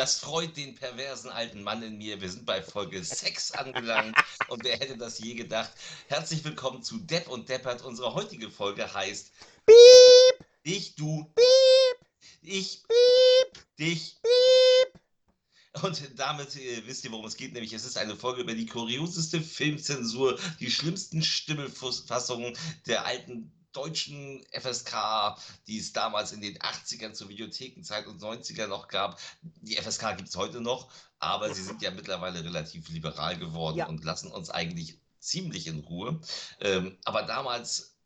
Das freut den perversen alten Mann in mir. Wir sind bei Folge 6 angelangt und wer hätte das je gedacht? Herzlich willkommen zu Depp und Deppert. Unsere heutige Folge heißt Piep! Ich, du, Piep! ich, Piep! dich. Piep! Und damit äh, wisst ihr, worum es geht, nämlich es ist eine Folge über die kurioseste Filmzensur, die schlimmsten Stimmelfassungen der alten deutschen FSK, die es damals in den 80ern zur Videothekenzeit und 90er noch gab. Die FSK gibt es heute noch, aber sie sind ja mittlerweile relativ liberal geworden Ja. und lassen uns eigentlich ziemlich in Ruhe. Ähm, aber damals,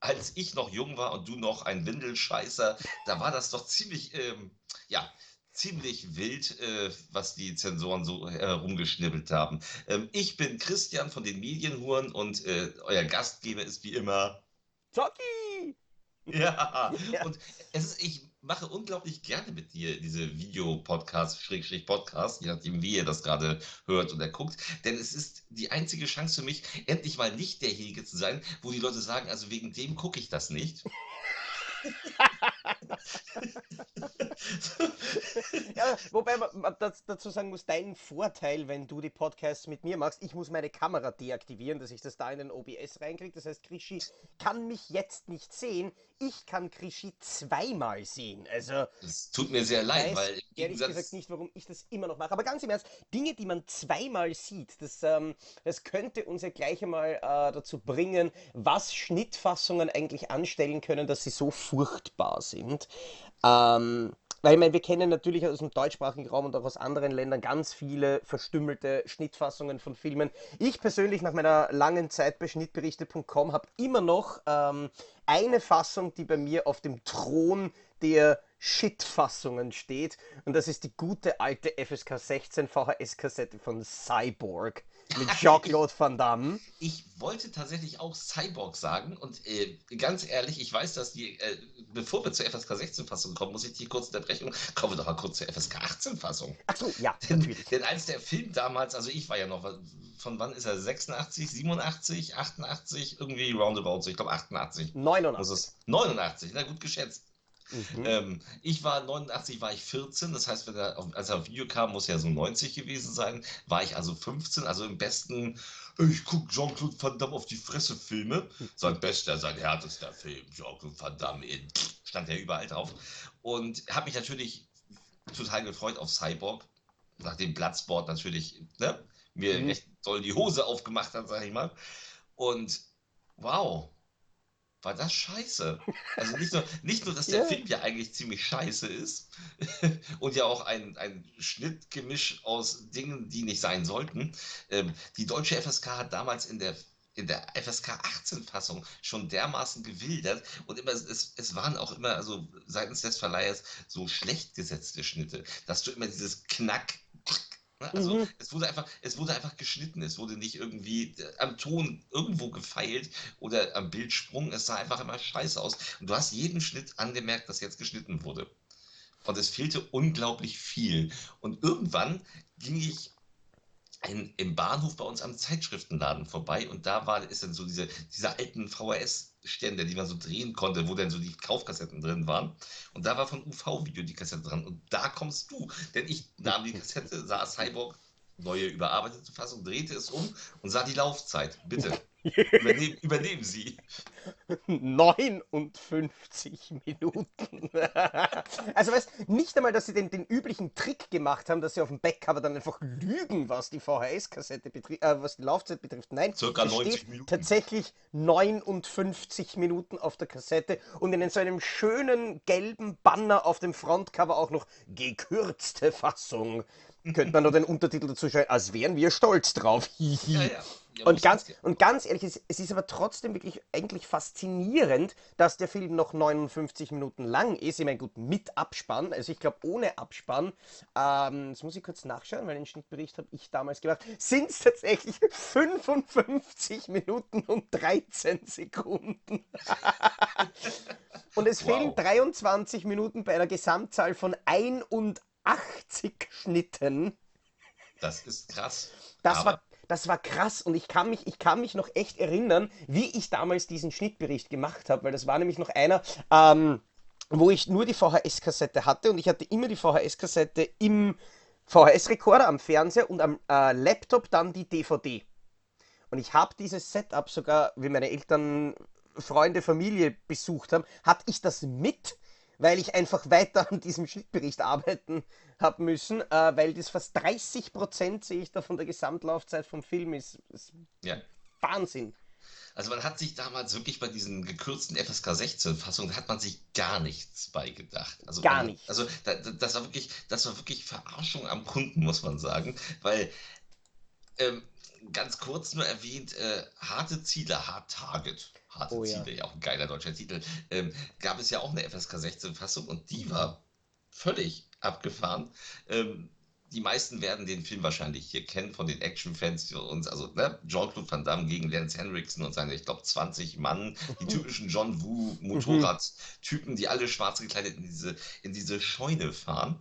als ich noch jung war und du noch ein Windelscheißer, da war das doch ziemlich, ähm, ja, ziemlich wild, äh, was die Zensoren so herumgeschnibbelt haben. Ähm, ich bin Christian von den Medienhuren und äh, euer Gastgeber ist wie immer Zocki! ja, Ja. und es ist, ich mache unglaublich gerne mit dir diese Videopodcast, Schrägstrich Podcast, je nachdem, wie ihr das gerade hört oder guckt. Denn es ist die einzige Chance für mich, endlich mal nicht derjenige zu sein, wo die Leute sagen, also wegen dem gucke ich das nicht. Ja, wobei man, dazu sagen muss, dein Vorteil, wenn du die Podcasts mit mir machst, ich muss meine Kamera deaktivieren, dass ich das da in den OBS reinkriege. Das heißt, Krischi kann mich jetzt nicht sehen. Ich kann Krischi zweimal sehen. Also, Es tut mir sehr leid, weiß weil ehrlich Gegensatz, gesagt nicht, warum ich das immer noch mache. Aber ganz im Ernst, Dinge, die man zweimal sieht, das, ähm, das könnte uns ja gleich einmal äh, dazu bringen, was Schnittfassungen eigentlich anstellen können, dass sie so furchtbar sind. Ähm, weil ich meine, wir kennen natürlich aus dem deutschsprachigen Raum und auch aus anderen Ländern ganz viele verstümmelte Schnittfassungen von Filmen. Ich persönlich nach meiner langen Zeit bei schnittberichte.com habe immer noch ähm, eine Fassung, die bei mir auf dem Thron der Shit-Fassungen steht. Und das ist die gute alte FSK 16 VHS-Kassette von Cyborg mit Jean-Claude Van Damme. ich wollte tatsächlich auch Cyborg sagen und äh, ganz ehrlich, ich weiß, dass die, äh, bevor wir zur FSK 16-Fassung kommen, muss ich die kurz unterbrechen. Kommen wir doch mal kurz zur FSK 18-Fassung. Achso, ja, Denn, denn als der Film damals, also ich war ja noch, von wann ist er? 86, 87, 88, irgendwie roundabout, so, ich glaube 88. Muss 89. es 89, na gut geschätzt. Mhm. Ähm, ich war 89, war ich 14, das heißt, wenn er auf, als er auf Video kam, muss er so 90 gewesen sein. War ich also 15, also im besten, ich gucke Jean-Claude Van Damme auf die Fresse Filme. Sein bester, sein härtester Film, Jean-Claude Van Damme, in, stand ja überall drauf. Und habe mich natürlich total gefreut auf Cyborg, nachdem Bloodsport natürlich ne, mir Mhm. recht doll die Hose aufgemacht hat, sag ich mal. Und wow, war das scheiße. Also nicht nur, nicht nur dass der Ja. Film ja eigentlich ziemlich scheiße ist und ja auch ein, ein Schnittgemisch aus Dingen, die nicht sein sollten. Ähm, die deutsche FSK hat damals in der in der FSK 18 Fassung schon dermaßen gewildert und immer es, es waren auch immer also seitens des Verleihers so schlecht gesetzte Schnitte, dass du immer dieses Knack also Mhm. es wurde einfach es wurde einfach geschnitten, es wurde nicht irgendwie äh, am Ton irgendwo gefeilt oder am Bildsprung, es sah einfach immer scheiße aus und du hast jeden Schnitt angemerkt, dass jetzt geschnitten wurde. Und es fehlte unglaublich viel. Und irgendwann ging ich in, im Bahnhof bei uns am Zeitschriftenladen vorbei und da war ist dann so diese, diese alten VHS-Stände, die man so drehen konnte, wo dann so die Kaufkassetten drin waren. Und da war von UV-Video die Kassette dran. Und da kommst du. Denn ich nahm die Kassette, sah Cyborg, neue überarbeitete Fassung, drehte es um und sah die Laufzeit. Bitte. Übernehmen, übernehmen Sie. 59 Minuten. also weißt nicht einmal, dass sie den, den üblichen Trick gemacht haben, dass sie auf dem Backcover dann einfach lügen, was die VHS-Kassette betrifft, äh, was die Laufzeit betrifft. Nein, Circa es 90 steht Minuten. tatsächlich 59 Minuten auf der Kassette und in so einem schönen gelben Banner auf dem Frontcover auch noch gekürzte Fassung. Könnte man noch den Untertitel dazu schreiben, als wären wir stolz drauf. Ja, ja. Ja, Und ganz, das- und ganz ehrlich, es, es ist aber trotzdem wirklich eigentlich faszinierend, dass der Film noch 59 Minuten lang ist. Ich meine, gut, mit Abspann, also ich glaube ohne Abspann, ähm, das muss ich kurz nachschauen, weil den Schnittbericht habe ich damals gemacht, sind es tatsächlich 55 Minuten und 13 Sekunden. und es Wow. fehlen 23 Minuten bei einer Gesamtzahl von 81 Schnitten. Das ist krass. Das war, das war krass und ich kann, mich, ich kann mich noch echt erinnern, wie ich damals diesen Schnittbericht gemacht habe, weil das war nämlich noch einer, ähm, wo ich nur die VHS-Kassette hatte und ich hatte immer die VHS-Kassette im VHS-Rekorder am Fernseher und am äh, Laptop dann die DVD. Und ich habe dieses Setup sogar, wie meine Eltern Freunde, Familie besucht haben, hatte ich das mit, weil ich einfach weiter an diesem Schnittbericht arbeiten habe müssen, äh, weil das fast 30 Prozent sehe ich da von der Gesamtlaufzeit vom Film ist. ist Ja. Wahnsinn. Also man hat sich damals wirklich bei diesen gekürzten FSK 16 Fassungen hat man sich gar nichts beigedacht. Also Gar man, nicht. Also da, da- das war wirklich, das war wirklich Verarschung am Kunden, muss man sagen, weil ähm, ganz kurz nur erwähnt, äh, harte Ziele, Hard Target. Harte Oh ja. Ziele, ja auch ein geiler deutscher Titel. Ähm, gab es ja auch eine FSK 16 Fassung und die war völlig abgefahren. Ähm, die meisten werden den Film wahrscheinlich hier kennen von den Action-Fans für uns. Also ne, Jean-Claude Van Damme gegen Lance Henriksen und seine, ich glaube, 20 Mann, die typischen John Woo Motorrad-Typen, die alle schwarz gekleidet in diese, in diese Scheune fahren.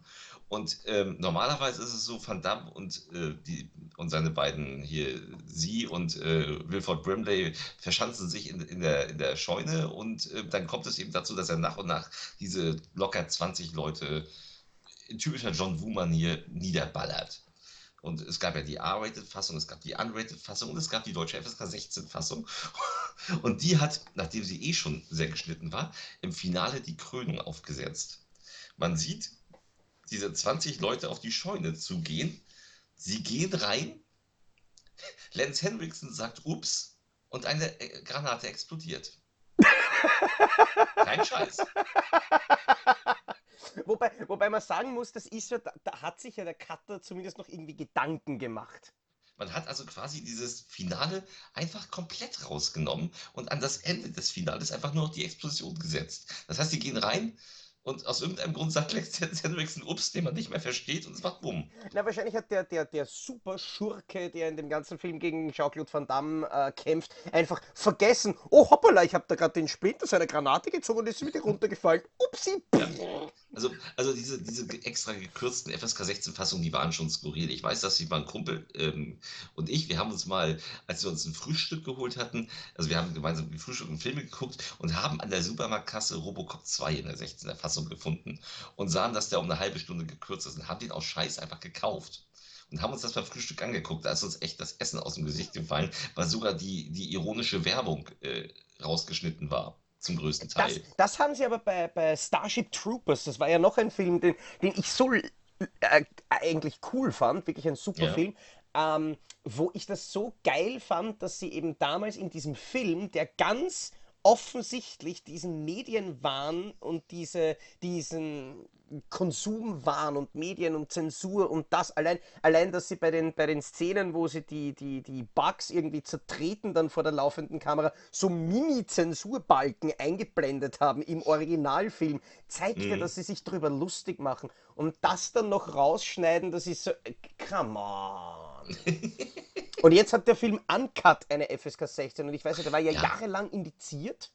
Und ähm, normalerweise ist es so, Van Damme und, äh, die, und seine beiden hier, sie und äh, Wilford Brimley verschanzen sich in, in, der, in der Scheune und äh, dann kommt es eben dazu, dass er nach und nach diese locker 20 Leute in typischer John Woo-Manier niederballert. Und es gab ja die R-Rated-Fassung, es gab die Unrated-Fassung und es gab die deutsche FSK 16-Fassung. Und die hat, nachdem sie eh schon sehr geschnitten war, im Finale die Krönung aufgesetzt. Man sieht diese 20 Leute auf die Scheune zugehen. Sie gehen rein. Lance Henriksen sagt Ups und eine äh, Granate explodiert. Kein Scheiß. Wobei, wobei man sagen muss, das ist ja, da, da hat sich ja der Cutter zumindest noch irgendwie Gedanken gemacht. Man hat also quasi dieses Finale einfach komplett rausgenommen und an das Ende des Finales einfach nur noch die Explosion gesetzt. Das heißt, die gehen rein und aus irgendeinem Grund sagt Lex Henriksen Ups, den man nicht mehr versteht und es macht Bumm. Na, wahrscheinlich hat der, der, der super Schurke, der in dem ganzen Film gegen Jean-Claude Van Damme äh, kämpft, einfach vergessen. Oh, hoppala, ich habe da gerade den Splitter aus einer Granate gezogen und ist wieder runtergefallen. Upsi. Also, also diese, diese extra gekürzten FSK 16 Fassungen, die waren schon skurril. Ich weiß, dass ich mein Kumpel ähm, und ich, wir haben uns mal, als wir uns ein Frühstück geholt hatten, also wir haben gemeinsam die Frühstück und Filme geguckt und haben an der Supermarktkasse Robocop 2 in der 16er Fassung gefunden und sahen, dass der um eine halbe Stunde gekürzt ist und haben den aus Scheiß einfach gekauft. Und haben uns das beim Frühstück angeguckt. Da ist uns echt das Essen aus dem Gesicht gefallen, weil sogar die, die ironische Werbung äh, rausgeschnitten war. Zum größten Das, Teil. das haben sie aber bei, bei Starship Troopers, das war ja noch ein Film, den, den ich so äh, eigentlich cool fand, wirklich ein super Ja. Film, ähm, wo ich das so geil fand, dass sie eben damals in diesem Film, der ganz offensichtlich diesen Medienwahn und diese, diesen Konsumwahn und Medien und Zensur und das allein, allein, dass sie bei den, bei den Szenen, wo sie die, die, die Bugs irgendwie zertreten dann vor der laufenden Kamera, so Mini-Zensurbalken eingeblendet haben im Originalfilm, zeigt ja, Mhm. dass sie sich drüber lustig machen. Und das dann noch rausschneiden, das ist so, äh, come on. und jetzt hat der Film Uncut eine FSK 16 und ich weiß ja, der war ja, Ja. jahrelang indiziert.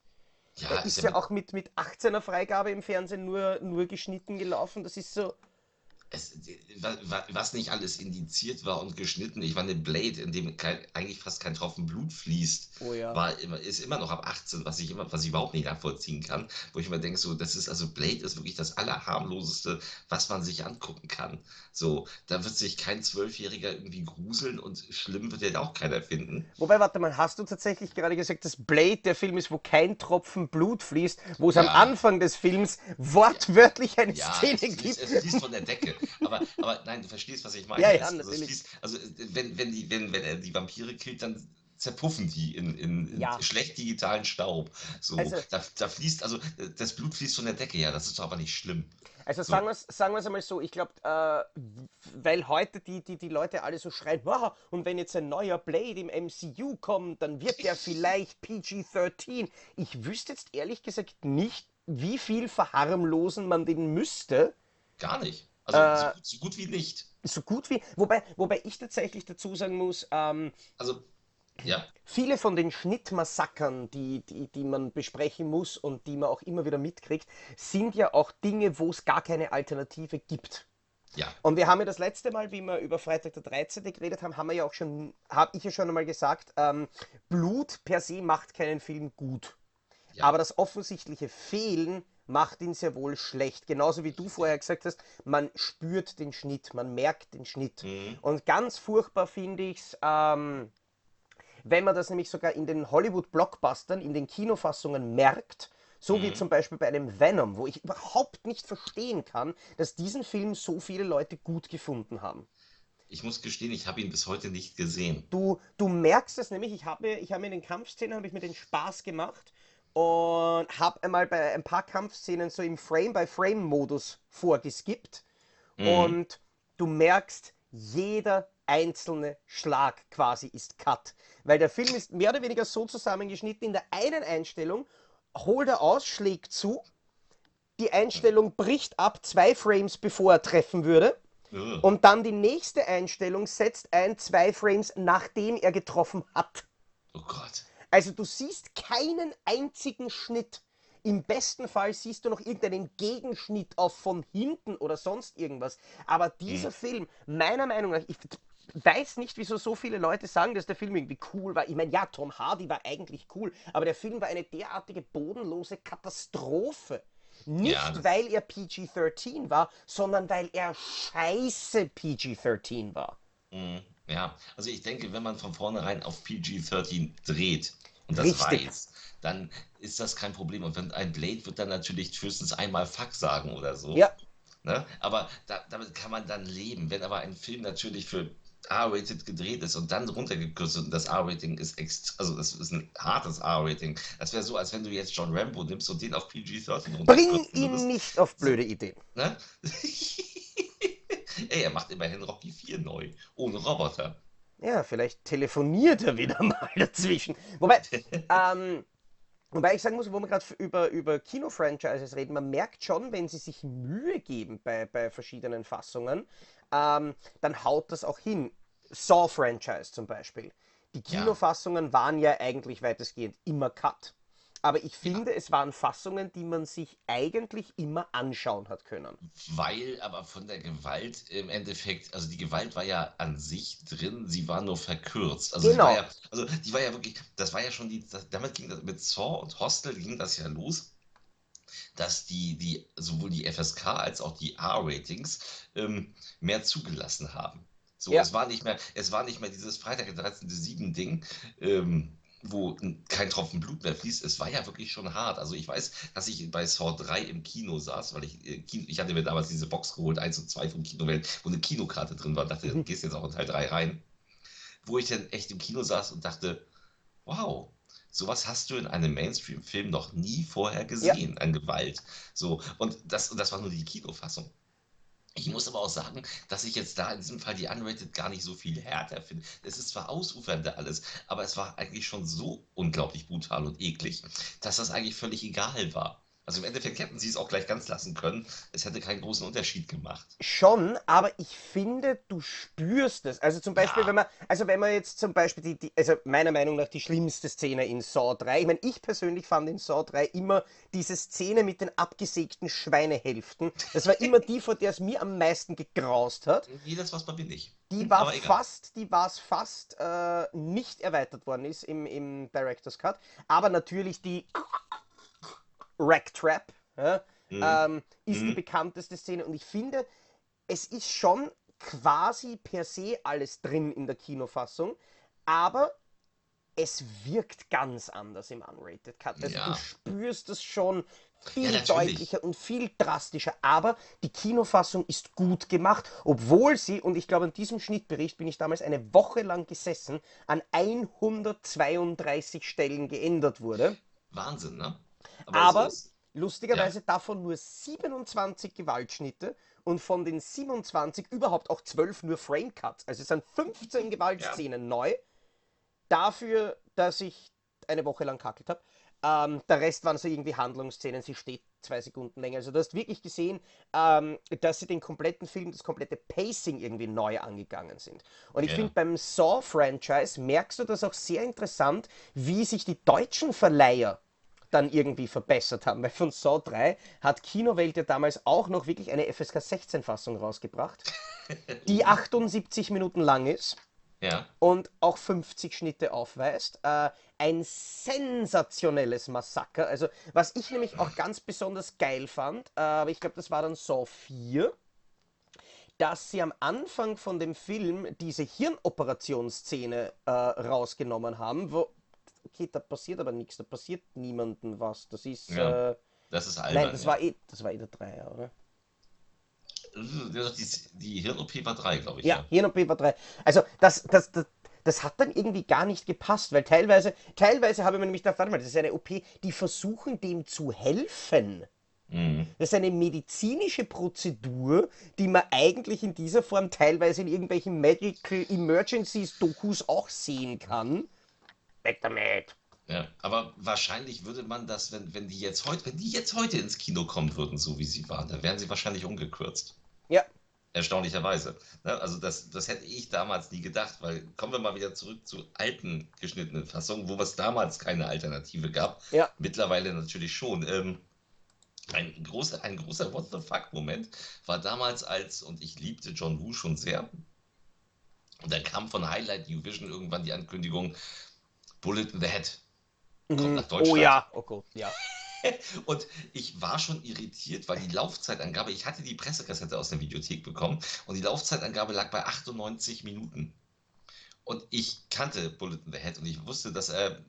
Ja, Der ist ja auch mit, mit 18er Freigabe im Fernsehen nur, nur geschnitten gelaufen. Das ist so. Es, wa- wa- was nicht alles indiziert war und geschnitten, ich meine, Blade, in dem kein, eigentlich fast kein Tropfen Blut fließt, Oh ja. war immer, ist immer noch ab 18, was ich immer, was ich überhaupt nicht nachvollziehen kann, wo ich immer denke, so, das ist, also Blade ist wirklich das Allerharmloseste, was man sich angucken kann. So, da wird sich kein Zwölfjähriger irgendwie gruseln und schlimm wird ja auch keiner finden. Wobei, warte mal, hast du tatsächlich gerade gesagt, dass Blade der Film ist, wo kein Tropfen Blut fließt, wo es am Ja. Anfang des Films wortwörtlich eine Ja, Szene es fließt, gibt? es fließt von der Decke. Aber, aber nein, du verstehst, was ich meine. Ja, ja, also, natürlich. also wenn, wenn, die, wenn, wenn er die Vampire killt, dann zerpuffen die in, in, in Ja. schlecht digitalen Staub. So, Also- da, da fließt, also das Blut fließt von der Decke, ja, das ist doch aber nicht schlimm. Also So. sagen wir es sagen wir's einmal so, ich glaube, äh, weil heute die, die, die Leute alle so schreien, wow, und wenn jetzt ein neuer Blade im MCU kommt, dann wird der vielleicht PG-13. Ich wüsste jetzt ehrlich gesagt nicht, wie viel verharmlosen man den müsste. Gar nicht. Also Äh, so, gut, so gut wie nicht. So gut wie, wobei, wobei ich tatsächlich dazu sagen muss, ähm, Also, ja, viele von den Schnittmassakern, die, die, die man besprechen muss und die man auch immer wieder mitkriegt, sind ja auch Dinge, wo es gar keine Alternative gibt. ja, Und wir haben ja das letzte Mal, wie wir über Freitag der 13. geredet haben, haben wir ja auch schon, habe ich ja schon einmal gesagt, ähm, Blut per se macht keinen Film gut. Ja. Aber das offensichtliche Fehlen macht ihn sehr wohl schlecht. Genauso wie du vorher gesagt hast, man spürt den Schnitt, man merkt den Schnitt. Mhm. Und ganz furchtbar finde ich es, ähm, wenn man das nämlich sogar in den Hollywood-Blockbustern, in den Kinofassungen merkt, so wie Mhm. zum Beispiel bei einem Venom, wo ich überhaupt nicht verstehen kann, dass diesen Film so viele Leute gut gefunden haben. Ich muss gestehen, ich habe ihn bis heute nicht gesehen. Du, du merkst es nämlich, ich habe mir, ich habe mir in den Kampfszenen habe ich mir den Spaß gemacht und habe einmal bei ein paar Kampfszenen so im Frame-by-Frame-Modus vorgeskippt Mhm. und du merkst, jeder einzelne Schlag quasi ist Cut. Weil der Film ist mehr oder weniger so zusammengeschnitten, in der einen Einstellung holt er aus, schlägt zu, die Einstellung bricht ab zwei Frames bevor er treffen würde. Ugh. Und dann die nächste Einstellung setzt ein, zwei Frames nachdem er getroffen hat. Oh Gott. Also du siehst keinen einzigen Schnitt. Im besten Fall siehst du noch irgendeinen Gegenschnitt auf von hinten oder sonst irgendwas. Aber dieser Film, meiner Meinung nach, ich weiß nicht, wieso so viele Leute sagen, dass der Film irgendwie cool war. Ich meine, ja, Tom Hardy war eigentlich cool, aber der Film war eine derartige bodenlose Katastrophe. Nicht, Ja, weil er PG-13 war, sondern weil er scheiße PG-13 war. Mhm. Ja, also ich denke, wenn man von vornherein auf PG-13 dreht und das Richtig. weiß, dann ist das kein Problem. Und wenn ein Blade wird dann natürlich höchstens einmal Fuck sagen oder so. Ja, Ne? Aber da, damit kann man dann leben. Wenn aber ein Film natürlich für R-rated gedreht ist und dann runtergekürzt wird und das R-Rating ist also das ist ein hartes R-Rating. Das wäre so, als wenn du jetzt John Rambo nimmst und den auf PG-13 bring runterkürzen ihn nicht auf blöde Ideen. Ne? Ey, er macht immerhin Rocky 4 neu, ohne Roboter. Ja, vielleicht telefoniert er wieder mal dazwischen. Wobei, ähm, wobei ich sagen muss, wo wir gerade über, über Kino-Franchises reden, man merkt schon, wenn sie sich Mühe geben bei, bei verschiedenen Fassungen, ähm, dann haut das auch hin. Saw-Franchise zum Beispiel. Die Ja. Kinofassungen waren ja eigentlich weitestgehend immer Cut. Aber ich finde, es waren Fassungen, die man sich eigentlich immer anschauen hat können. Weil aber von der Gewalt im Endeffekt, also die Gewalt war ja an sich drin, sie war nur verkürzt. Also, Genau. ja, also die war ja wirklich, das war ja schon die, das, damit ging das mit Saw und Hostel ging das ja los, dass die, die sowohl die FSK als auch die R-Ratings ähm, mehr zugelassen haben. So, Ja. es war nicht mehr, es war nicht mehr dieses Freitag der 13.7 Ding, ähm, wo kein Tropfen Blut mehr fließt. Es war ja wirklich schon hart. Also ich weiß, dass ich bei Saw 3 im Kino saß, weil ich, äh, Kino, ich hatte mir damals diese Box geholt, 1 und 2 vom Kinowelt, wo eine Kinokarte drin war, dachte, du gehst jetzt auch in Teil 3 rein. Wo ich dann echt im Kino saß und dachte, wow, sowas hast du in einem Mainstream-Film noch nie vorher gesehen an Gewalt. So, und das, und das war nur die Kinofassung. Ich muss aber auch sagen, dass ich jetzt da in diesem Fall die Unrated gar nicht so viel härter finde. Es ist zwar ausufernder alles, aber es war eigentlich schon so unglaublich brutal und eklig, dass das eigentlich völlig egal war. Also im Endeffekt hätten sie es auch gleich ganz lassen können. Es hätte keinen großen Unterschied gemacht. Schon, aber ich finde, du spürst es. Also zum Beispiel, Ja. wenn man, also wenn man jetzt zum Beispiel die, die, also meiner Meinung nach die schlimmste Szene in Saw 3, ich meine, ich persönlich fand in Saw 3 immer diese Szene mit den abgesägten Schweinehälften. Das war immer die, vor der es mir am meisten gegraust hat. Wie das was bei mir nicht. Die war fast, die war es fast äh, nicht erweitert worden ist im, im Director's Cut. Aber natürlich die Rack Trap ja, Mhm. ähm, ist die Mhm. bekannteste Szene. Und ich finde, es ist schon quasi per se alles drin in der Kinofassung, aber es wirkt ganz anders im Unrated Cut. Also Ja. du spürst es schon viel natürlich. deutlicher und viel drastischer, aber die Kinofassung ist gut gemacht, obwohl sie, und ich glaube an diesem Schnittbericht bin ich damals eine Woche lang gesessen, an 132 Stellen geändert wurde. Wahnsinn, ne? Aber ist- lustigerweise davon nur 27 Gewaltschnitte und von den 27 überhaupt auch 12 nur Frame Cuts. Also es sind 15 Gewaltszenen neu. Dafür, dass ich eine Woche lang kackelt habe. Ähm, der Rest waren so irgendwie Handlungsszenen, sie steht zwei Sekunden länger. Also du hast wirklich gesehen, ähm, dass sie den kompletten Film, das komplette Pacing irgendwie neu angegangen sind. Und ich Ja. finde, beim Saw-Franchise merkst du das auch sehr interessant, wie sich die deutschen Verleiher dann irgendwie verbessert haben. Weil von Saw 3 hat Kinowelt ja damals auch noch wirklich eine FSK 16 Fassung rausgebracht, die 78 Minuten lang ist. Ja. und auch 50 Schnitte aufweist. Äh, ein sensationelles Massaker. Also, was ich nämlich auch ganz besonders geil fand, äh, aber ich glaube, das war dann Saw 4, dass sie am Anfang von dem Film diese Hirnoperationsszene äh, rausgenommen haben, wo, okay, da passiert aber nichts, da passiert niemandem was. Das ist, Ja. äh, Das ist albern. nein, das war eh, das war eh der Dreier, oder? ja. Die, die Hirn-OP war drei, glaube ich. Ja, Hirn-OP war 3. Also, das, das, das, das hat dann irgendwie gar nicht gepasst, weil teilweise, teilweise habe ich mir nämlich gedacht, warte mal, das ist eine OP, die versuchen dem zu helfen. Mhm. Das ist eine medizinische Prozedur, die man eigentlich in dieser Form teilweise in irgendwelchen Medical Emergencies Dokus auch sehen kann. Weg damit. Ja, aber wahrscheinlich würde man das, wenn, wenn die jetzt heute, wenn die jetzt heute ins Kino kommen würden, so wie sie waren, dann wären sie wahrscheinlich umgekürzt. Ja, Erstaunlicherweise. Ne? Also das, das hätte ich damals nie gedacht, weil kommen wir mal wieder zurück zu alten geschnittenen Fassungen, wo es damals keine Alternative gab. ja. Mittlerweile natürlich schon. Ähm, ein großer, ein großer What the fuck-Moment war damals als, und ich liebte John Woo schon sehr, und da kam von Highlight New Vision irgendwann die Ankündigung, Bullet in the Head. Kommt Mhm. nach Deutschland. Oh ja, oh Gott, ja. Und ich war schon irritiert, weil die Laufzeitangabe, ich hatte die Pressekassette aus der Videothek bekommen und die Laufzeitangabe lag bei 98 Minuten. Und ich kannte Bullet in the Head und ich wusste, dass er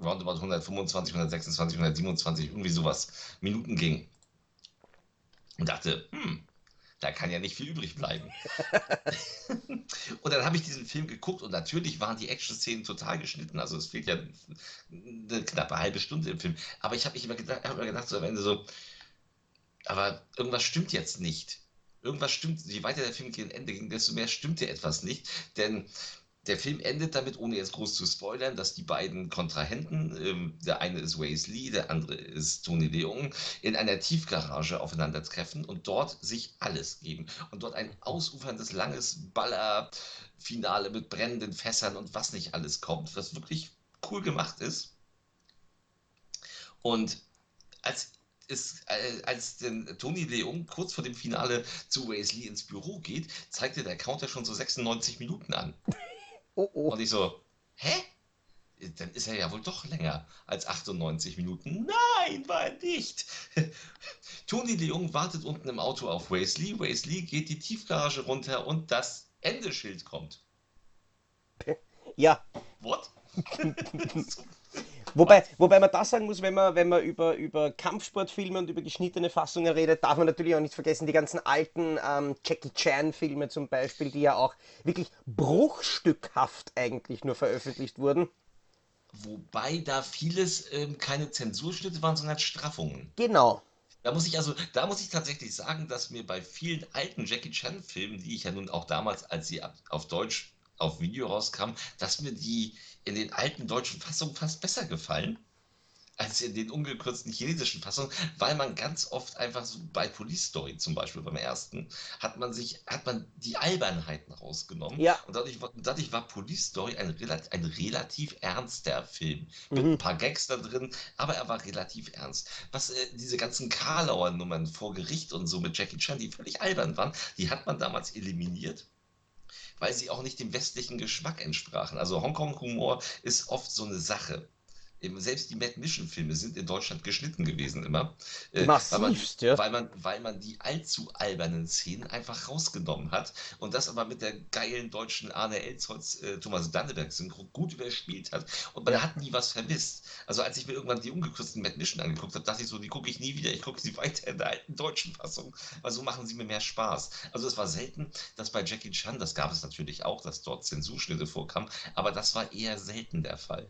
roundabout 125, 126, 127, irgendwie sowas Minuten ging. Und dachte, hm, da kann ja nicht viel übrig bleiben. und dann habe ich diesen Film geguckt und natürlich waren die Action-Szenen total geschnitten. Also es fehlt ja eine knappe halbe Stunde im Film. Aber ich habe mich immer gedacht, hab mir gedacht, so am Ende so, aber irgendwas stimmt jetzt nicht. Irgendwas stimmt, je weiter der Film gegen Ende ging, desto mehr stimmte etwas nicht. Denn der Film endet damit, ohne jetzt groß zu spoilern, dass die beiden Kontrahenten, ähm, der eine ist Waze Lee, der andere ist Tony Leung, in einer Tiefgarage aufeinandertreffen und dort sich alles geben. Und dort ein ausuferndes, langes Ballerfinale mit brennenden Fässern und was nicht alles kommt, was wirklich cool gemacht ist. Und als ist, äh, als denn Tony Leung kurz vor dem Finale zu Waze Lee ins Büro geht, zeigte der Counter schon so 96 Minuten an. Oh oh. Und ich so, hä? Dann ist er ja wohl doch länger als 98 Minuten. Nein, war er nicht. Tony Leung wartet unten im Auto auf. Waze Lee geht die Tiefgarage runter und das Endeschild kommt. Ja, What? Wobei, wobei man das sagen muss, wenn man, wenn man über, über Kampfsportfilme und über geschnittene Fassungen redet, darf man natürlich auch nicht vergessen, die ganzen alten ähm, Jackie Chan-Filme zum Beispiel, die ja auch wirklich bruchstückhaft eigentlich nur veröffentlicht wurden. Wobei da vieles ähm, keine Zensurschnitte waren, sondern Straffungen. Genau. Da muss ich also, da muss ich tatsächlich sagen, dass mir bei vielen alten Jackie Chan-Filmen, die ich ja nun auch damals, als sie auf Deutsch auf Video rauskamen, dass mir die in den alten deutschen Fassungen fast besser gefallen als in den ungekürzten chinesischen Fassungen, weil man ganz oft einfach so bei Police Story zum Beispiel beim ersten hat man sich hat man die Albernheiten rausgenommen Ja. und dadurch, war- dadurch war Police Story ein, ein relativ ernster Film mit Mhm. ein paar Gags da drin, aber er war relativ ernst. Was äh, diese ganzen Karlauer Nummern vor Gericht und so mit Jackie Chan, die völlig albern waren, die hat man damals eliminiert weil sie auch nicht dem westlichen Geschmack entsprachen. Also Hongkong-Humor ist oft so eine Sache. Selbst die Mad Mission-Filme sind in Deutschland geschnitten gewesen immer. äh, weil, man, Massivst, ja. weil, man, weil man die allzu albernen Szenen einfach rausgenommen hat und das aber mit der geilen deutschen Arne Elsholz, äh, Thomas Danneberg Synchro gut überspielt hat und man hat nie was vermisst. Also als ich mir irgendwann die ungekürzten Mad Mission angeguckt habe, dachte ich so, die gucke ich nie wieder, ich gucke sie weiter in der alten deutschen Fassung, weil so machen sie mir mehr Spaß. Also es war selten, dass bei Jackie Chan, das gab es natürlich auch, dass dort Zensurschnitte vorkamen, aber das war eher selten der Fall.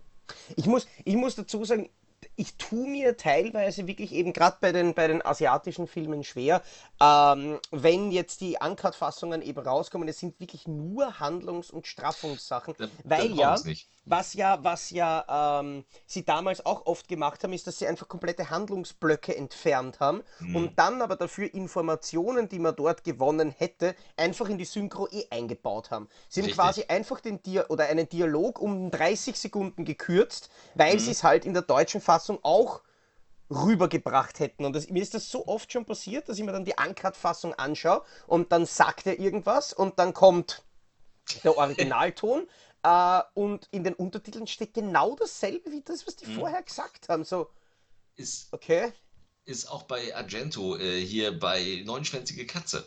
Ich muss, ich muss dazu sagen, ich tue mir teilweise wirklich eben gerade bei den, bei den asiatischen Filmen schwer, ähm, wenn jetzt die Uncut-Fassungen eben rauskommen, es sind wirklich nur Handlungs- und Straffungssachen, Da- weil ja, was ja, was ja ähm, sie damals auch oft gemacht haben, ist, dass sie einfach komplette Handlungsblöcke entfernt haben Mhm. und dann aber dafür Informationen, die man dort gewonnen hätte, einfach in die Synchro eh eingebaut haben. Sie haben Richtig. quasi einfach den Dia oder einen Dialog um 30 Sekunden gekürzt, weil Mhm. sie es halt in der deutschen Fassung auch rübergebracht hätten. Und das, mir ist das so oft schon passiert, dass ich mir dann die Uncut-Fassung anschaue und dann sagt er irgendwas und dann kommt der Originalton. Äh, und in den Untertiteln steht genau dasselbe wie das, was die Mhm. vorher gesagt haben. So, Ist, okay. ist auch bei Argento äh, hier bei Neunschwänzige Katze.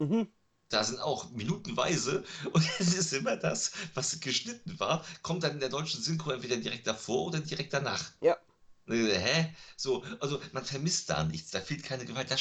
Mhm. Da sind auch minutenweise und es ist immer das, was geschnitten war, kommt dann in der deutschen Synchro entweder direkt davor oder direkt danach. Ja. Äh, Hä? So, also man vermisst da nichts, da fehlt keine Gewalt. Das,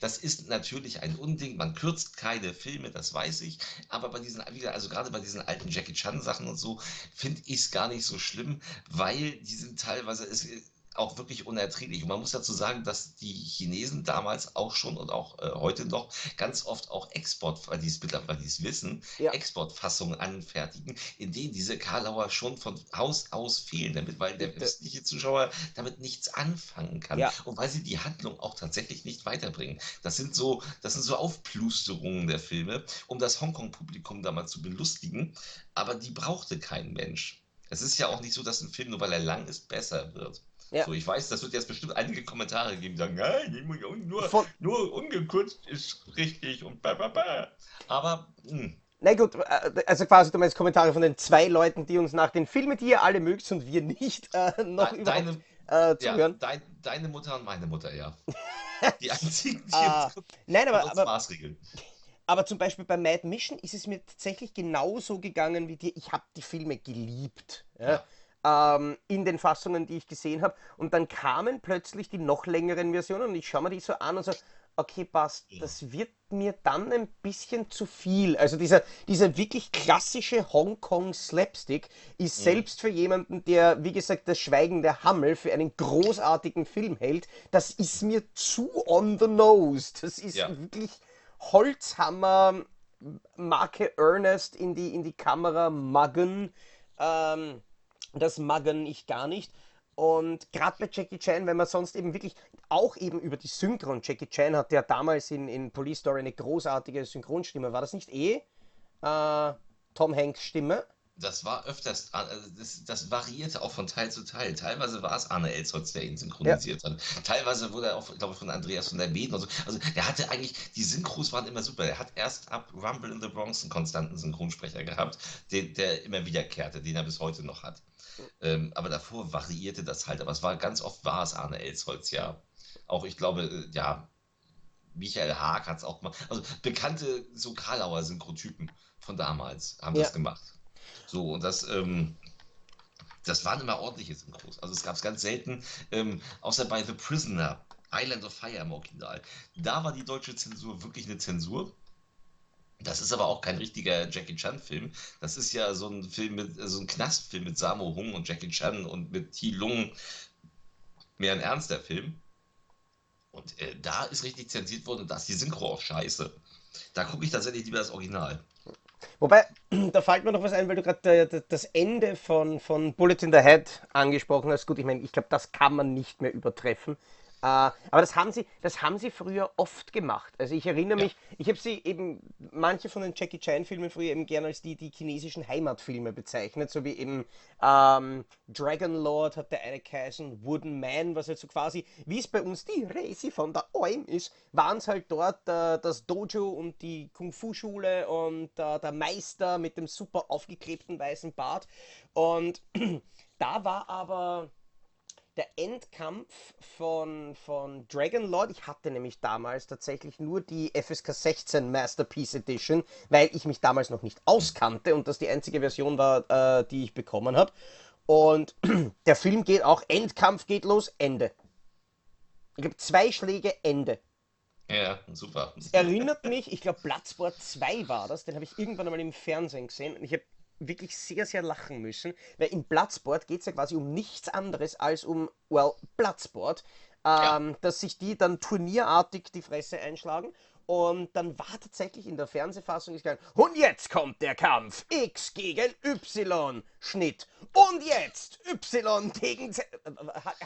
das ist natürlich ein Unding, man kürzt keine Filme, das weiß ich, aber bei diesen, also gerade bei diesen alten Jackie Chan Sachen und so, finde ich es gar nicht so schlimm, weil die sind teilweise, es, auch wirklich unerträglich. Und man muss dazu sagen, dass die Chinesen damals auch schon und auch äh, heute noch ganz oft auch Export, weil die es mittlerweile wissen, Ja. Exportfassungen anfertigen, in denen diese Karlauer schon von Haus aus fehlen, damit, weil der Bitte. östliche Zuschauer damit nichts anfangen kann. Ja. Und weil sie die Handlung auch tatsächlich nicht weiterbringen. Das sind so, das sind so Aufplusterungen der Filme, um das Hongkong-Publikum da mal zu belustigen. Aber die brauchte kein Mensch. Es ist ja auch nicht so, dass ein Film, nur weil er lang ist, besser wird. Ja. So, ich weiß, das wird jetzt bestimmt einige Kommentare geben, die sagen, nein, nur, Von, nur ungekürzt ist richtig und ba, ba, ba. Aber, hm, na gut, äh, also quasi du meinst Kommentare von den zwei Leuten, die uns nach den Filmen, die ihr alle mögt und wir nicht, äh, noch de- überhaupt äh, ja, zuhören. dein, deine Mutter und meine Mutter, ja. Die einzigen, die Ah, uns, nein, aber, uns aber maßregeln. Aber zum Beispiel bei Mad Mission ist es mir tatsächlich genauso gegangen wie dir. Ich habe die Filme geliebt. Ja? Ähm, in den Fassungen, die ich gesehen habe. Und dann kamen plötzlich die noch längeren Versionen und ich schaue mir die so an und so, okay, passt, das wird mir dann ein bisschen zu viel. Also dieser, dieser wirklich klassische Hongkong-Slapstick ist selbst für jemanden, der, wie gesagt, das Schweigen der Hammel für einen großartigen Film hält, das ist mir zu on the nose. Das ist Ja. wirklich Holzhammer, Marke Ernest in die, in die Kamera muggen. Ähm, das muggen ich gar nicht. Und gerade bei Jackie Chan, wenn man sonst eben wirklich auch eben über die Synchron, Jackie Chan hatte ja damals in, in Police Story eine großartige Synchronstimme. War das nicht eh äh, Tom Hanks Stimme? Das war öfters, äh, das, das variierte auch von Teil zu Teil. Teilweise war es Arne Elsholz, der ihn synchronisiert hat. Teilweise wurde er auch, glaube ich, von Andreas von der Beden und so. Also der hatte eigentlich, die Synchros waren immer super. Er hat erst ab Rumble in the Bronx einen konstanten Synchronsprecher gehabt, den, der immer wiederkehrte, den er bis heute noch hat. Ähm, aber davor variierte das halt. Aber es war ganz oft war es Arne Elsholz, ja. Auch ich glaube, äh, ja, Michael Haag hat es auch gemacht. Also bekannte so Karlauer Synchrotypen von damals haben Ja. das gemacht. So, und das, ähm, das waren immer ordentliche Synchros. Also es gab es ganz selten, ähm, außer bei The Prisoner, Island of Fire im Original. Da war die deutsche Zensur wirklich eine Zensur. Das ist aber auch kein richtiger Jackie Chan-Film. Das ist ja so ein Film mit, äh, so ein Knastfilm mit Sammo Hung und Jackie Chan und mit T. Lung. Mehr ein ernster Film. Und äh, da ist richtig zensiert worden und da ist die Synchro auch scheiße. Da gucke ich tatsächlich lieber das Original. Wobei, da fällt mir noch was ein, weil du gerade das Ende von, von Bullet in the Head angesprochen hast. Gut, ich meine, ich glaube, das kann man nicht mehr übertreffen. Äh, aber das haben sie, das haben sie früher oft gemacht. Also ich erinnere Ja. mich, ich habe sie eben, manche von den Jackie Chan-Filmen früher eben gerne als die, die chinesischen Heimatfilme bezeichnet, so wie eben ähm, Dragon Lord hat der eine geheißen, Wooden Man, was halt so quasi, wie es bei uns die Resi von der Alm ist, waren es halt dort äh, das Dojo und die Kung-Fu-Schule und äh, der Meister mit dem super aufgeklebten weißen Bart. Und da war aber der Endkampf von, von Dragon Lord, ich hatte nämlich damals tatsächlich nur die FSK 16 Masterpiece Edition, weil ich mich damals noch nicht auskannte und das die einzige Version war, äh, die ich bekommen habe. Und der Film geht auch, Endkampf geht los, Ende. Ich glaube, zwei Schläge, Ende. Ja, super. Erinnert mich, ich glaube, Bloodsport 2 war das, den habe ich irgendwann einmal im Fernsehen gesehen und ich habe wirklich sehr, sehr lachen müssen, weil im Bloodsport geht es ja quasi um nichts anderes als um, well, Bloodsport, ähm, dass sich die dann turnierartig die Fresse einschlagen und dann war tatsächlich in der Fernsehfassung ist gegangen, und jetzt kommt der Kampf X gegen Y, Schnitt, und jetzt Y gegen Z, äh,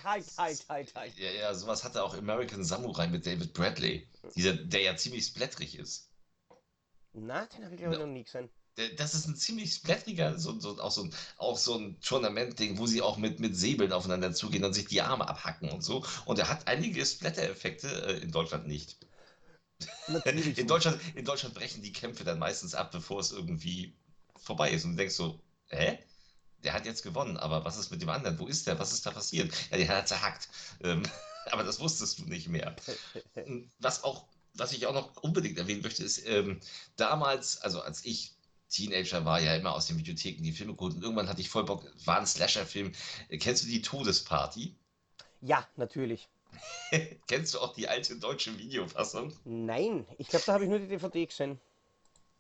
halt, halt, halt, halt. Ja, ja, sowas hatte auch American Samurai mit David Bradley, dieser, der ja ziemlich splatterig ist. Na, den habe ich glaube ich Ja. noch nie gesehen. Das ist ein ziemlich splatteriger, so, so, auch, so ein, auch so ein Tournament-Ding, wo sie auch mit, mit Säbeln aufeinander zugehen und sich die Arme abhacken und so. Und er hat einige Splatter-Effekte, äh, in Deutschland nicht. In. Deutschland, in Deutschland brechen die Kämpfe dann meistens ab, bevor es irgendwie vorbei ist. Und du denkst so, hä? Der hat jetzt gewonnen, aber was ist mit dem anderen? Wo ist der? Was ist da passiert? Ja, der hat zerhackt. Ähm, aber das wusstest du nicht mehr. Was auch, was ich auch noch unbedingt erwähnen möchte, ist, ähm, damals, also als ich Teenager war, ja immer aus den Videotheken die Filme geholt und irgendwann hatte ich voll Bock, war ein Slasher-Film. Kennst du die Todesparty? Ja, natürlich. Kennst du auch die alte deutsche Videofassung? Nein, ich glaube, da habe ich nur die DVD gesehen.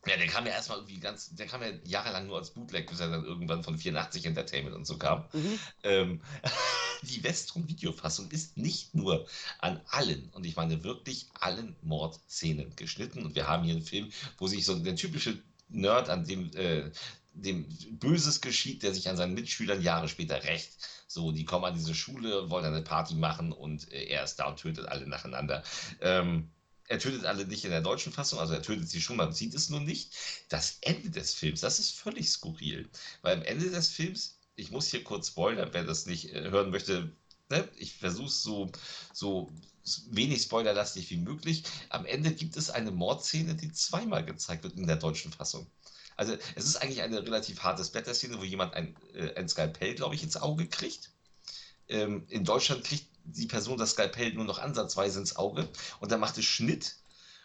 Ja, der kam ja erstmal irgendwie ganz, der kam ja jahrelang nur als Bootleg, bis er dann irgendwann von 84 Entertainment und so kam. Mhm. Ähm, die Westrum-Videofassung ist nicht nur an allen, und ich meine wirklich allen Mordszenen geschnitten. Und wir haben hier einen Film, wo sich so der typische Nerd, an dem, äh, dem Böses geschieht, der sich an seinen Mitschülern Jahre später rächt. So, die kommen an diese Schule, wollen eine Party machen und äh, er ist da und tötet alle nacheinander. Ähm, er tötet alle nicht in der deutschen Fassung, also er tötet sie schon, man sieht es nur nicht. Das Ende des Films, das ist völlig skurril. Weil am Ende des Films, ich muss hier kurz spoilern, wer das nicht äh, hören möchte, ne? ich versuche es so, so wenig spoilerlastig wie möglich. Am Ende gibt es eine Mordszene, die zweimal gezeigt wird in der deutschen Fassung. Also es ist eigentlich eine relativ harte Splatter-Szene, wo jemand ein, äh, ein Skalpell, glaube ich, ins Auge kriegt. Ähm, in Deutschland kriegt die Person das Skalpell nur noch ansatzweise ins Auge und dann macht es Schnitt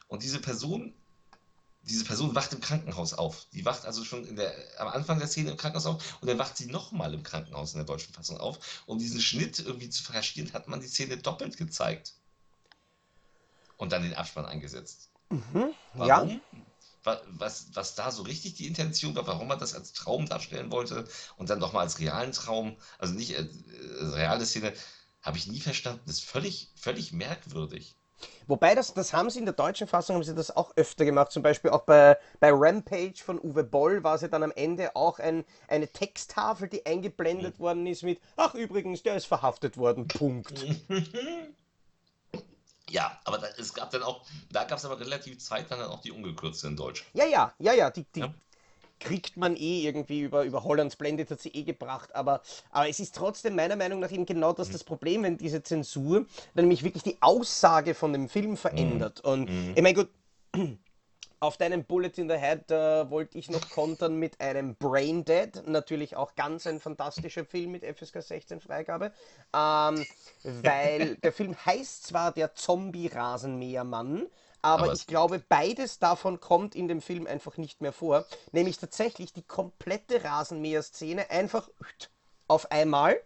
und diese Person diese Person wacht im Krankenhaus auf. Die wacht also schon der, am Anfang der Szene im Krankenhaus auf und dann wacht sie nochmal im Krankenhaus in der deutschen Fassung auf. Um diesen Schnitt irgendwie zu verstehen, hat man die Szene doppelt gezeigt. Und dann den Abspann eingesetzt. Mhm, Warum? Ja was, was da so richtig die Intention war, warum man das als Traum darstellen wollte und dann nochmal als realen Traum, also nicht äh, reale Szene, habe ich nie verstanden. Das ist völlig, völlig merkwürdig. Wobei, das, das haben sie in der deutschen Fassung, haben sie das auch öfter gemacht. Zum Beispiel auch bei, bei Rampage von Uwe Boll war es ja dann am Ende auch ein, eine Texttafel, die eingeblendet mhm. worden ist mit, ach übrigens, der ist verhaftet worden, Punkt. Ja, aber da, es gab dann auch, da gab es aber relativ zeitnah dann auch die ungekürzte in Deutsch. Ja, ja, ja, ja, die, die ja. Kriegt man eh irgendwie über, über Hollands Blended hat sie eh gebracht, aber, aber es ist trotzdem meiner Meinung nach eben genau das, mhm. das Problem, wenn diese Zensur dann nämlich wirklich die Aussage von dem Film verändert. Mhm. Und mhm. ich meine, gut, auf deinem Bullet in the Head äh, wollte ich noch kontern mit einem Brain Dead, natürlich auch ganz ein fantastischer Film mit FSK 16 Freigabe, ähm, weil der Film heißt zwar der Zombie-Rasenmähermann, aber, aber ich glaube, beides davon kommt in dem Film einfach nicht mehr vor, nämlich tatsächlich die komplette Rasenmäher-Szene einfach auf einmal.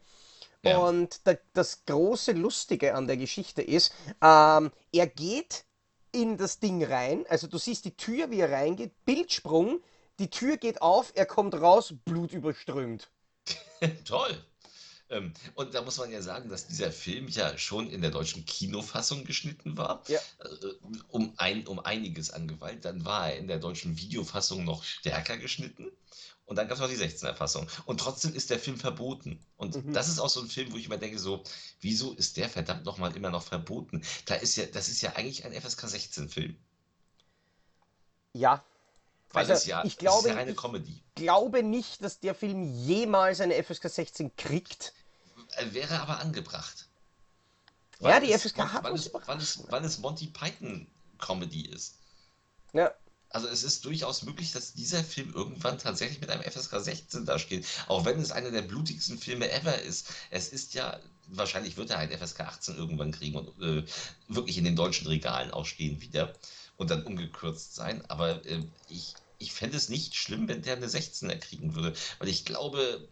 Ja. Und das große Lustige an der Geschichte ist, ähm, er geht in das Ding rein. Also du siehst die Tür, wie er reingeht, Bildsprung, die Tür geht auf, er kommt raus, Blut überströmt. Toll. Ähm, und da muss man ja sagen, dass dieser Film ja schon in der deutschen Kinofassung geschnitten war. Ja. Äh, um, ein, um einiges an Gewalt. Dann war er in der deutschen Videofassung noch stärker geschnitten. Und dann gab es noch die 16er-Fassung. Und trotzdem ist der Film verboten. Und mhm. das ist auch so ein Film, wo ich immer denke, so, wieso ist der verdammt nochmal immer noch verboten? Da ist ja, das ist ja eigentlich ein FSK 16-Film. Ja. Weil also, es ja, ich glaube, ist ja eine Comedy. Ich glaube nicht, dass der Film jemals eine FSK 16 kriegt. Äh, wäre aber angebracht. Weil ja, die FSK hat weil es, weil, es, weil es Monty Python Comedy ist. Ja. Also es ist durchaus möglich, dass dieser Film irgendwann tatsächlich mit einem FSK 16 da steht. Auch wenn es einer der blutigsten Filme ever ist. Es ist ja, wahrscheinlich wird er einen FSK 18 irgendwann kriegen und äh, wirklich in den deutschen Regalen auch stehen wieder und dann umgekürzt sein. Aber äh, ich, ich fände es nicht schlimm, wenn der eine 16er kriegen würde. Weil ich glaube,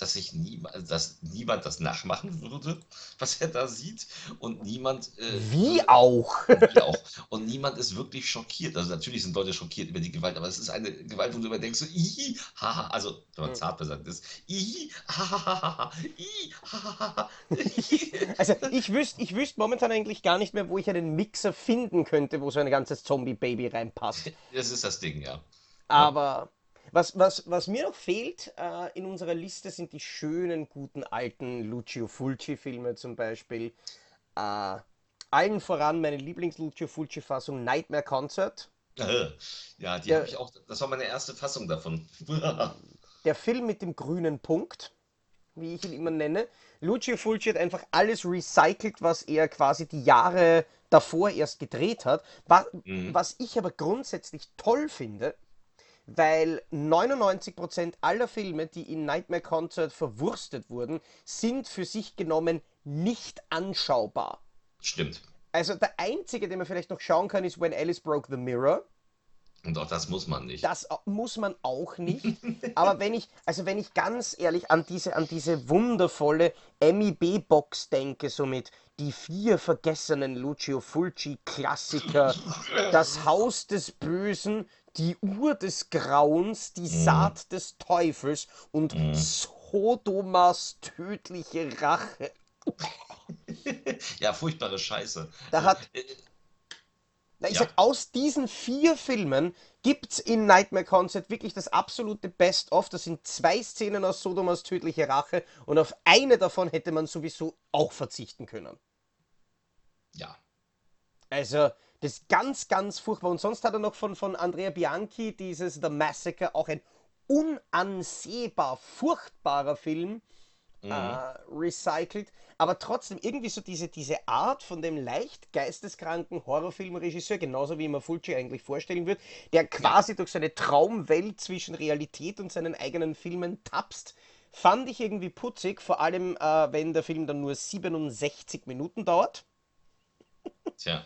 dass sich niemand, dass niemand das nachmachen würde, was er da sieht. Und niemand. Äh, wie auch? wie auch. Und niemand ist wirklich schockiert. Also natürlich sind Leute schockiert über die Gewalt, aber es ist eine Gewalt, wo du immer denkst, so, ihi, haha, also wenn man zart besandt ist, ihi, hahaha, ihi, hahaha. Also ich wüsste ich wüsst momentan eigentlich gar nicht mehr, wo ich einen Mixer finden könnte, wo so ein ganzes Zombie-Baby reinpasst. Das ist das Ding, ja. Aber. Was, was, was mir noch fehlt äh, in unserer Liste sind die schönen, guten alten Lucio Fulci-Filme zum Beispiel. Äh, allen voran meine Lieblings-Lucio Fulci-Fassung Nightmare Concert. Ja, die habe ich auch. Das war meine erste Fassung davon. der Film mit dem grünen Punkt, wie ich ihn immer nenne. Lucio Fulci hat einfach alles recycelt, was er quasi die Jahre davor erst gedreht hat. Was, mhm. was ich aber grundsätzlich toll finde, weil 99% aller Filme, die in Nightmare Concert verwurstet wurden, sind für sich genommen nicht anschaubar. Stimmt. Also der einzige, den man vielleicht noch schauen kann, ist When Alice Broke the Mirror. Und auch das muss man nicht. Das muss man auch nicht. Aber wenn ich, also wenn ich ganz ehrlich an diese, an diese wundervolle MIB-Box denke, somit die vier vergessenen Lucio Fulci-Klassiker, das Haus des Bösen, die Uhr des Grauens, die Mhm. Saat des Teufels und Sodomas tödliche Rache. ja, furchtbare Scheiße. Da hat- Äh, Na, ich Ja. sag, aus diesen vier Filmen gibt's in Nightmare Concert wirklich das absolute Best-of. Das sind zwei Szenen aus Sodomas tödliche Rache und auf eine davon hätte man sowieso auch verzichten können. ja. Also, das ist ganz, ganz furchtbar. Und sonst hat er noch von, von Andrea Bianchi dieses The Massacre, auch ein unansehbar furchtbarer Film, Mhm. äh, recycelt. Aber trotzdem irgendwie so diese, diese Art von dem leicht geisteskranken Horrorfilmregisseur, genauso wie man Fulci eigentlich vorstellen wird, der quasi durch seine Traumwelt zwischen Realität und seinen eigenen Filmen tapst, fand ich irgendwie putzig, vor allem äh, wenn der Film dann nur 67 Minuten dauert. Tja.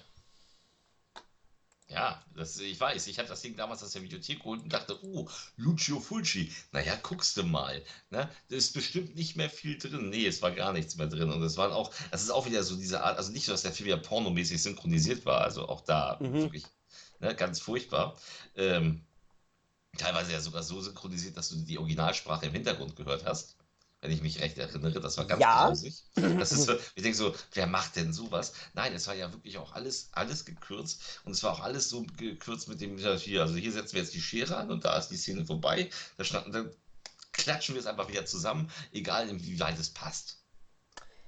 Ja, das, ich weiß, ich habe das Ding damals aus der Videothek geholt und dachte, oh, Lucio Fulci, naja, guckst du mal. Ne? Da ist bestimmt nicht mehr viel drin. Nee, es war gar nichts mehr drin. Und es waren auch, das ist auch wieder so diese Art, also nicht so, dass der Film ja pornomäßig synchronisiert war, also auch da Mhm. wirklich ne, ganz furchtbar. Ähm, teilweise ja sogar so synchronisiert, dass du die Originalsprache im Hintergrund gehört hast. Wenn ich mich recht erinnere, das war ganz Ja. grausig. Das ist so, ich denke so, wer macht denn sowas? Nein, es war ja wirklich auch alles, alles gekürzt und es war auch alles so gekürzt mit dem hier, also hier setzen wir jetzt die Schere an und da ist die Szene vorbei. Da schnappen, dann klatschen wir es einfach wieder zusammen, egal inwieweit es passt.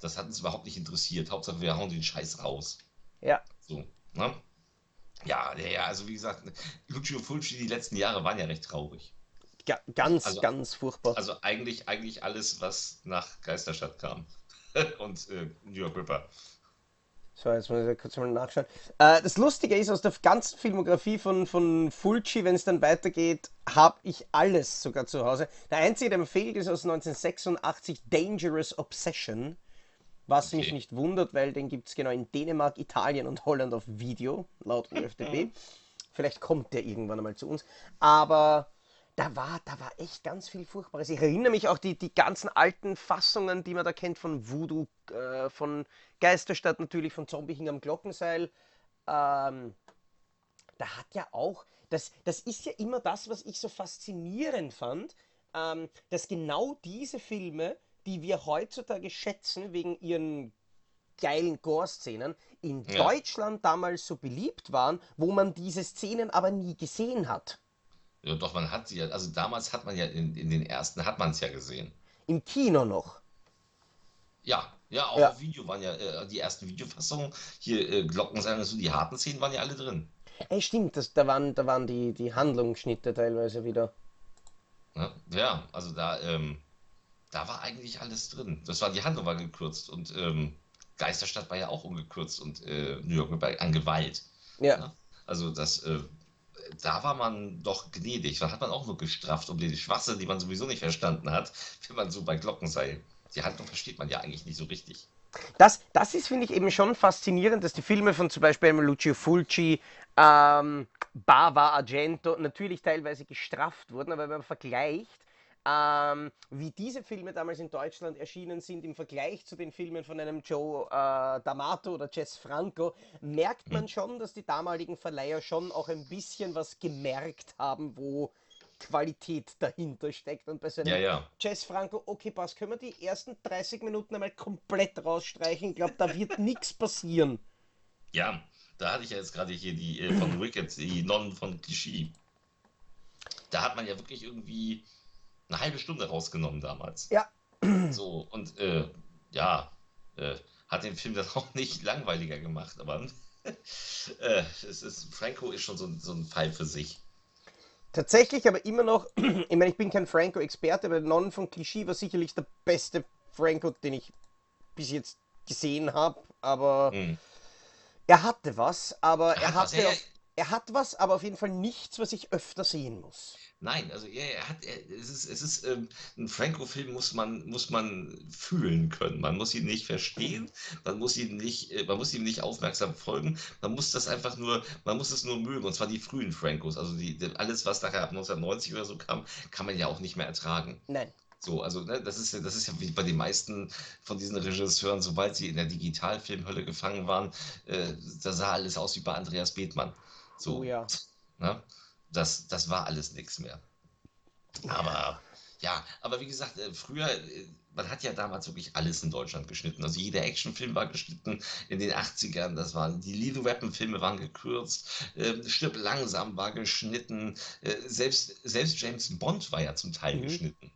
Das hat uns überhaupt nicht interessiert. Hauptsache wir hauen den Scheiß raus. Ja. So, ne? Ja, ja, ja, also wie gesagt, Lucio Fulci, die letzten Jahre waren ja recht traurig. Ga ganz, Also- ganz furchtbar. Also eigentlich, eigentlich alles, was nach Geisterstadt kam. Und äh, New York Ripper. So, jetzt muss ich kurz mal nachschauen. Äh, das Lustige ist, aus der ganzen Filmografie von, von Fulci, wenn es dann weitergeht, habe ich alles sogar zu Hause. Der einzige, der mir fehlt, ist aus 1986 Dangerous Obsession. Was mich Okay. nicht wundert, weil den gibt es genau in Dänemark, Italien und Holland auf Video, laut Mhm. UFDB. Vielleicht kommt der irgendwann einmal zu uns. Aber da war, da war echt ganz viel Furchtbares. Ich erinnere mich auch die, die ganzen alten Fassungen, die man da kennt von Voodoo, äh, von Geisterstadt natürlich, von Zombie hing am Glockenseil. Ähm, da hat ja auch, das, das ist ja immer das, was ich so faszinierend fand, ähm, dass genau diese Filme, die wir heutzutage schätzen wegen ihren geilen Gore-Szenen, in Ja. Deutschland damals so beliebt waren, wo man diese Szenen aber nie gesehen hat. Ja, doch, man hat sie ja, also damals hat man ja in, in den ersten, hat man es ja gesehen. Im Kino noch. Ja, ja, auch Ja. Video waren ja äh, die ersten Videofassungen. Hier äh, Glockenseil und so, die harten Szenen waren ja alle drin. Ey, stimmt, das, da waren, da waren die, die Handlungsschnitte teilweise wieder. Ne? Ja, also da, ähm, da war eigentlich alles drin. Das war, die Handlung war gekürzt und ähm, Geisterstadt war ja auch ungekürzt und äh, New York Ripper an Gewalt. Ja. Ja. Also das, äh, da war man doch gnädig. Da hat man auch nur gestrafft um die Schwachsinn, die man sowieso nicht verstanden hat, wenn man so bei Glockenseil. Die Handlung versteht man ja eigentlich nicht so richtig. Das, das ist, finde ich, eben schon faszinierend, dass die Filme von zum Beispiel Lucio Fulci, ähm, Bava Argento natürlich teilweise gestrafft wurden, aber wenn man vergleicht, ähm, wie diese Filme damals in Deutschland erschienen sind im Vergleich zu den Filmen von einem Joe äh, D'Amato oder Jess Franco, merkt man schon, dass die damaligen Verleiher schon auch ein bisschen was gemerkt haben, wo Qualität dahinter steckt. Und bei so einem Ja, ja. Jess Franco, okay, pass, können wir die ersten 30 Minuten einmal komplett rausstreichen? Ich glaube, da wird nichts passieren. Ja, da hatte ich ja jetzt gerade hier die äh, von Wicked, die Nonnen von Clichy. Da hat man ja wirklich irgendwie eine halbe Stunde rausgenommen damals. Ja. So, und äh, ja, äh, hat den Film dann auch nicht langweiliger gemacht, aber äh, es ist, Franco ist schon so, ein- so ein Fall für sich. Tatsächlich aber immer noch, ich meine, ich bin kein Franco-Experte, aber Non von Clichy war sicherlich der beste Franco, den ich bis jetzt gesehen habe. Aber Hm. er hatte was, aber er hatte ja, auch, er hat was, aber auf jeden Fall nichts, was ich öfter sehen muss. Nein, also er, er hat, er, es ist, es ist ähm, ein Franco-Film muss man, muss man fühlen können. Man muss ihn nicht verstehen, man muss ihn nicht, äh, man muss ihm nicht aufmerksam folgen. Man muss das einfach nur, man muss es nur mögen. Und zwar die frühen Francos. Also die, die alles, was nachher ab 1990 oder so kam, kann man ja auch nicht mehr ertragen. Nein. So, also ne, das ist ja, das ist ja wie bei den meisten von diesen Regisseuren, sobald sie in der Digitalfilmhölle gefangen waren, äh, da sah alles aus wie bei Andreas Bethmann. So, Oh ja. ne? Das, das war alles nichts mehr. Aber ja, aber wie gesagt, äh, früher, äh, man hat ja damals wirklich alles in Deutschland geschnitten. Also jeder Actionfilm war geschnitten in den 80ern. Das waren, die Lethal Weapon-Filme waren gekürzt, ähm, Stirb langsam war geschnitten. Äh, selbst, selbst James Bond war ja zum Teil Mhm. geschnitten.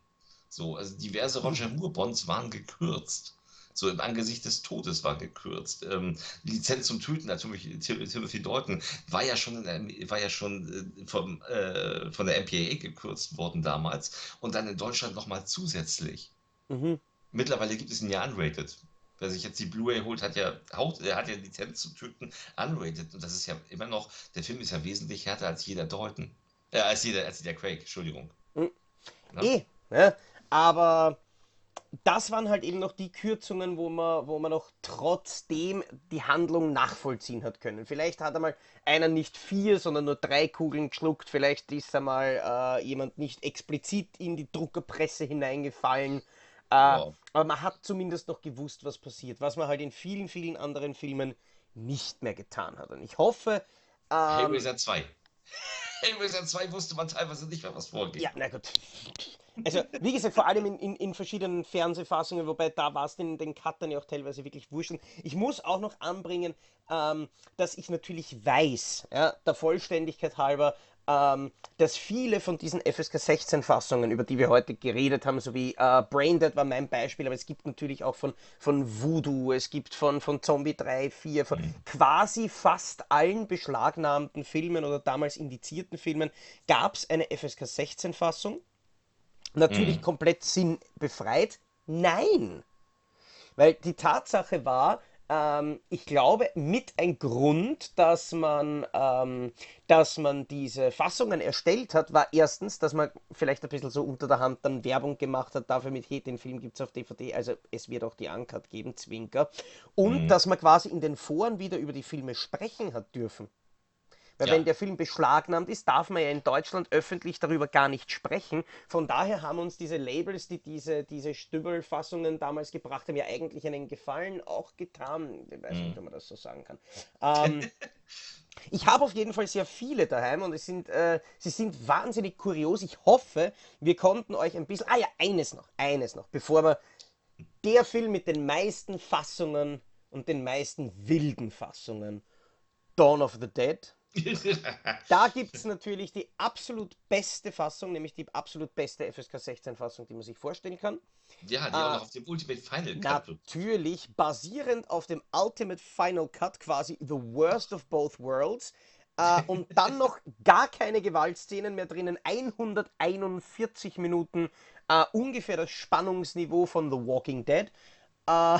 So, also diverse Roger Moore-Bonds waren gekürzt. So im Angesicht des Todes war gekürzt. Ähm, Lizenz zum Töten, natürlich Tim- Timothy Dalton, war ja schon, in der, war ja schon äh, vom, äh, von der MPAA gekürzt worden damals und dann in Deutschland nochmal zusätzlich. Mhm. Mittlerweile gibt es ihn ja unrated. Wer sich jetzt die Blu-ray holt, hat ja, Haut, er hat ja Lizenz zum Töten unrated und das ist ja immer noch, der Film ist ja wesentlich härter als jeder Dalton. Äh, als jeder, als jeder Craig, Entschuldigung. Ja. Eh, ne? Aber das waren halt eben noch die Kürzungen, wo man, wo man noch trotzdem die Handlung nachvollziehen hat können. Vielleicht hat einmal einer nicht vier, sondern nur drei Kugeln geschluckt. Vielleicht ist einmal äh, jemand nicht explizit in die Druckerpresse hineingefallen. Äh, Wow. Aber man hat zumindest noch gewusst, was passiert, was man halt in vielen, vielen anderen Filmen nicht mehr getan hat. Und ich hoffe, ähm, Hellraiser 2. Hellraiser 2 wusste man teilweise nicht mehr, was vorgeht. Ja, na gut. Also, wie gesagt, vor allem in, in, in verschiedenen Fernsehfassungen, wobei da war es den, den Cuttern ja auch teilweise wirklich wurscht. Ich muss auch noch anbringen, ähm, dass ich natürlich weiß, ja, der Vollständigkeit halber, ähm, dass viele von diesen FSK 16 Fassungen, über die wir heute geredet haben, so wie äh, Braindead war mein Beispiel, aber es gibt natürlich auch von, von Voodoo, es gibt von, von Zombie 3, 4, von quasi fast allen beschlagnahmten Filmen oder damals indizierten Filmen gab es eine FSK 16 Fassung. Natürlich Mhm. komplett sinnbefreit. Nein! Weil die Tatsache war, ähm, ich glaube, mit ein Grund, dass man, ähm, dass man diese Fassungen erstellt hat, war erstens, dass man vielleicht ein bisschen so unter der Hand dann Werbung gemacht hat, dafür mit, hey, den Film gibt es auf DVD, also es wird auch die Uncut geben, Zwinker. Und Mhm. dass man quasi in den Foren wieder über die Filme sprechen hat dürfen. Weil Ja. wenn der Film beschlagnahmt ist, darf man ja in Deutschland öffentlich darüber gar nicht sprechen. Von daher haben uns diese Labels, die diese, diese Stübelfassungen damals gebracht haben, ja eigentlich einen Gefallen auch getan. Ich weiß nicht, ob man das so sagen kann. Ähm, ich habe auf jeden Fall sehr viele daheim und es sind, äh, sie sind wahnsinnig kurios. Ich hoffe, wir konnten euch ein bisschen. Ah ja, eines noch, eines noch, bevor wir. Der Film mit den meisten Fassungen und den meisten wilden Fassungen. Dawn of the Dead. Da gibt es natürlich die absolut beste Fassung, nämlich die absolut beste FSK 16 Fassung, die man sich vorstellen kann. ja, die Ah. auch noch auf dem Ultimate Final Cut. Natürlich basierend auf dem Ultimate Final Cut, quasi The Worst of Both Worlds. Äh, und dann noch gar keine Gewaltszenen mehr drinnen. 141 Minuten, äh, ungefähr das Spannungsniveau von The Walking Dead. Äh,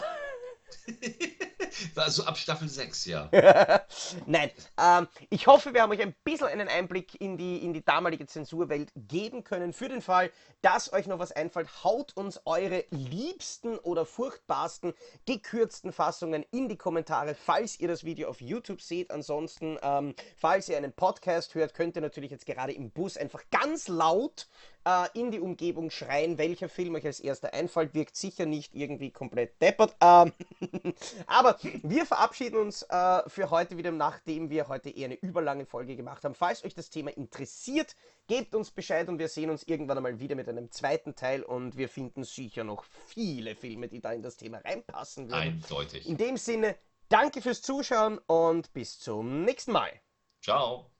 Also ab Staffel 6, ja. Nein, ähm, ich hoffe, wir haben euch ein bisschen einen Einblick in die, in die damalige Zensurwelt geben können. Für den Fall, dass euch noch was einfällt, haut uns eure liebsten oder furchtbarsten gekürzten Fassungen in die Kommentare, falls ihr das Video auf YouTube seht. Ansonsten, ähm, falls ihr einen Podcast hört, könnt ihr natürlich jetzt gerade im Bus einfach ganz laut äh, in die Umgebung schreien, welcher Film euch als erster einfällt. Wirkt sicher nicht irgendwie komplett deppert. Ähm, aber wir verabschieden uns äh, für heute wieder, nachdem wir heute eher eine überlange Folge gemacht haben. Falls euch das Thema interessiert, gebt uns Bescheid und wir sehen uns irgendwann einmal wieder mit einem zweiten Teil und wir finden sicher noch viele Filme, die da in das Thema reinpassen würden. Eindeutig. In dem Sinne, danke fürs Zuschauen und bis zum nächsten Mal. Ciao.